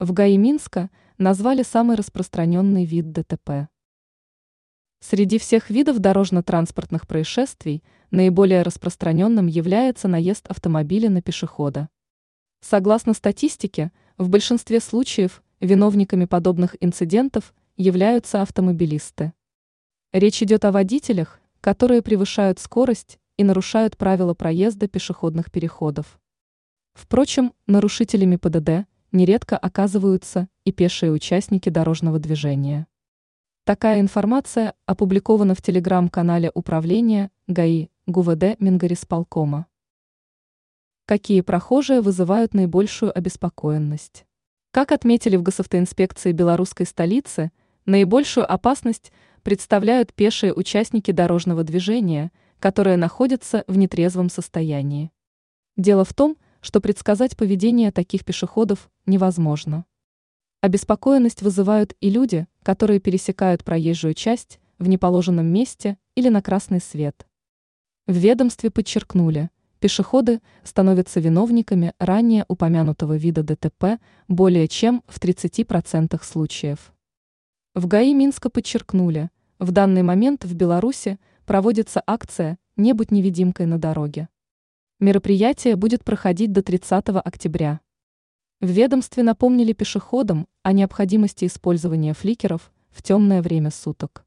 В ГАИ Минска назвали самый распространенный вид ДТП. Среди всех видов дорожно-транспортных происшествий наиболее распространенным является наезд автомобиля на пешехода. Согласно статистике, в большинстве случаев виновниками подобных инцидентов являются автомобилисты. Речь идет о водителях, которые превышают скорость и нарушают правила проезда пешеходных переходов. Впрочем, нарушителями ПДД нередко оказываются и пешие участники дорожного движения. Такая информация опубликована в телеграм-канале управления ГАИ ГУВД Мингорисполкома. Какие прохожие вызывают наибольшую обеспокоенность? Как отметили в госавтоинспекции белорусской столицы, наибольшую опасность представляют пешие участники дорожного движения, которые находятся в нетрезвом состоянии. Дело в том, что предсказать поведение таких пешеходов невозможно. Обеспокоенность вызывают и люди, которые пересекают проезжую часть в неположенном месте или на красный свет. В ведомстве подчеркнули, пешеходы становятся виновниками ранее упомянутого вида ДТП более чем в 30% случаев. В ГАИ Минска подчеркнули, в данный момент в Беларуси проводится акция «Не будь невидимкой на дороге». Мероприятие будет проходить до 30 октября. В ведомстве напомнили пешеходам о необходимости использования фликеров в темное время суток.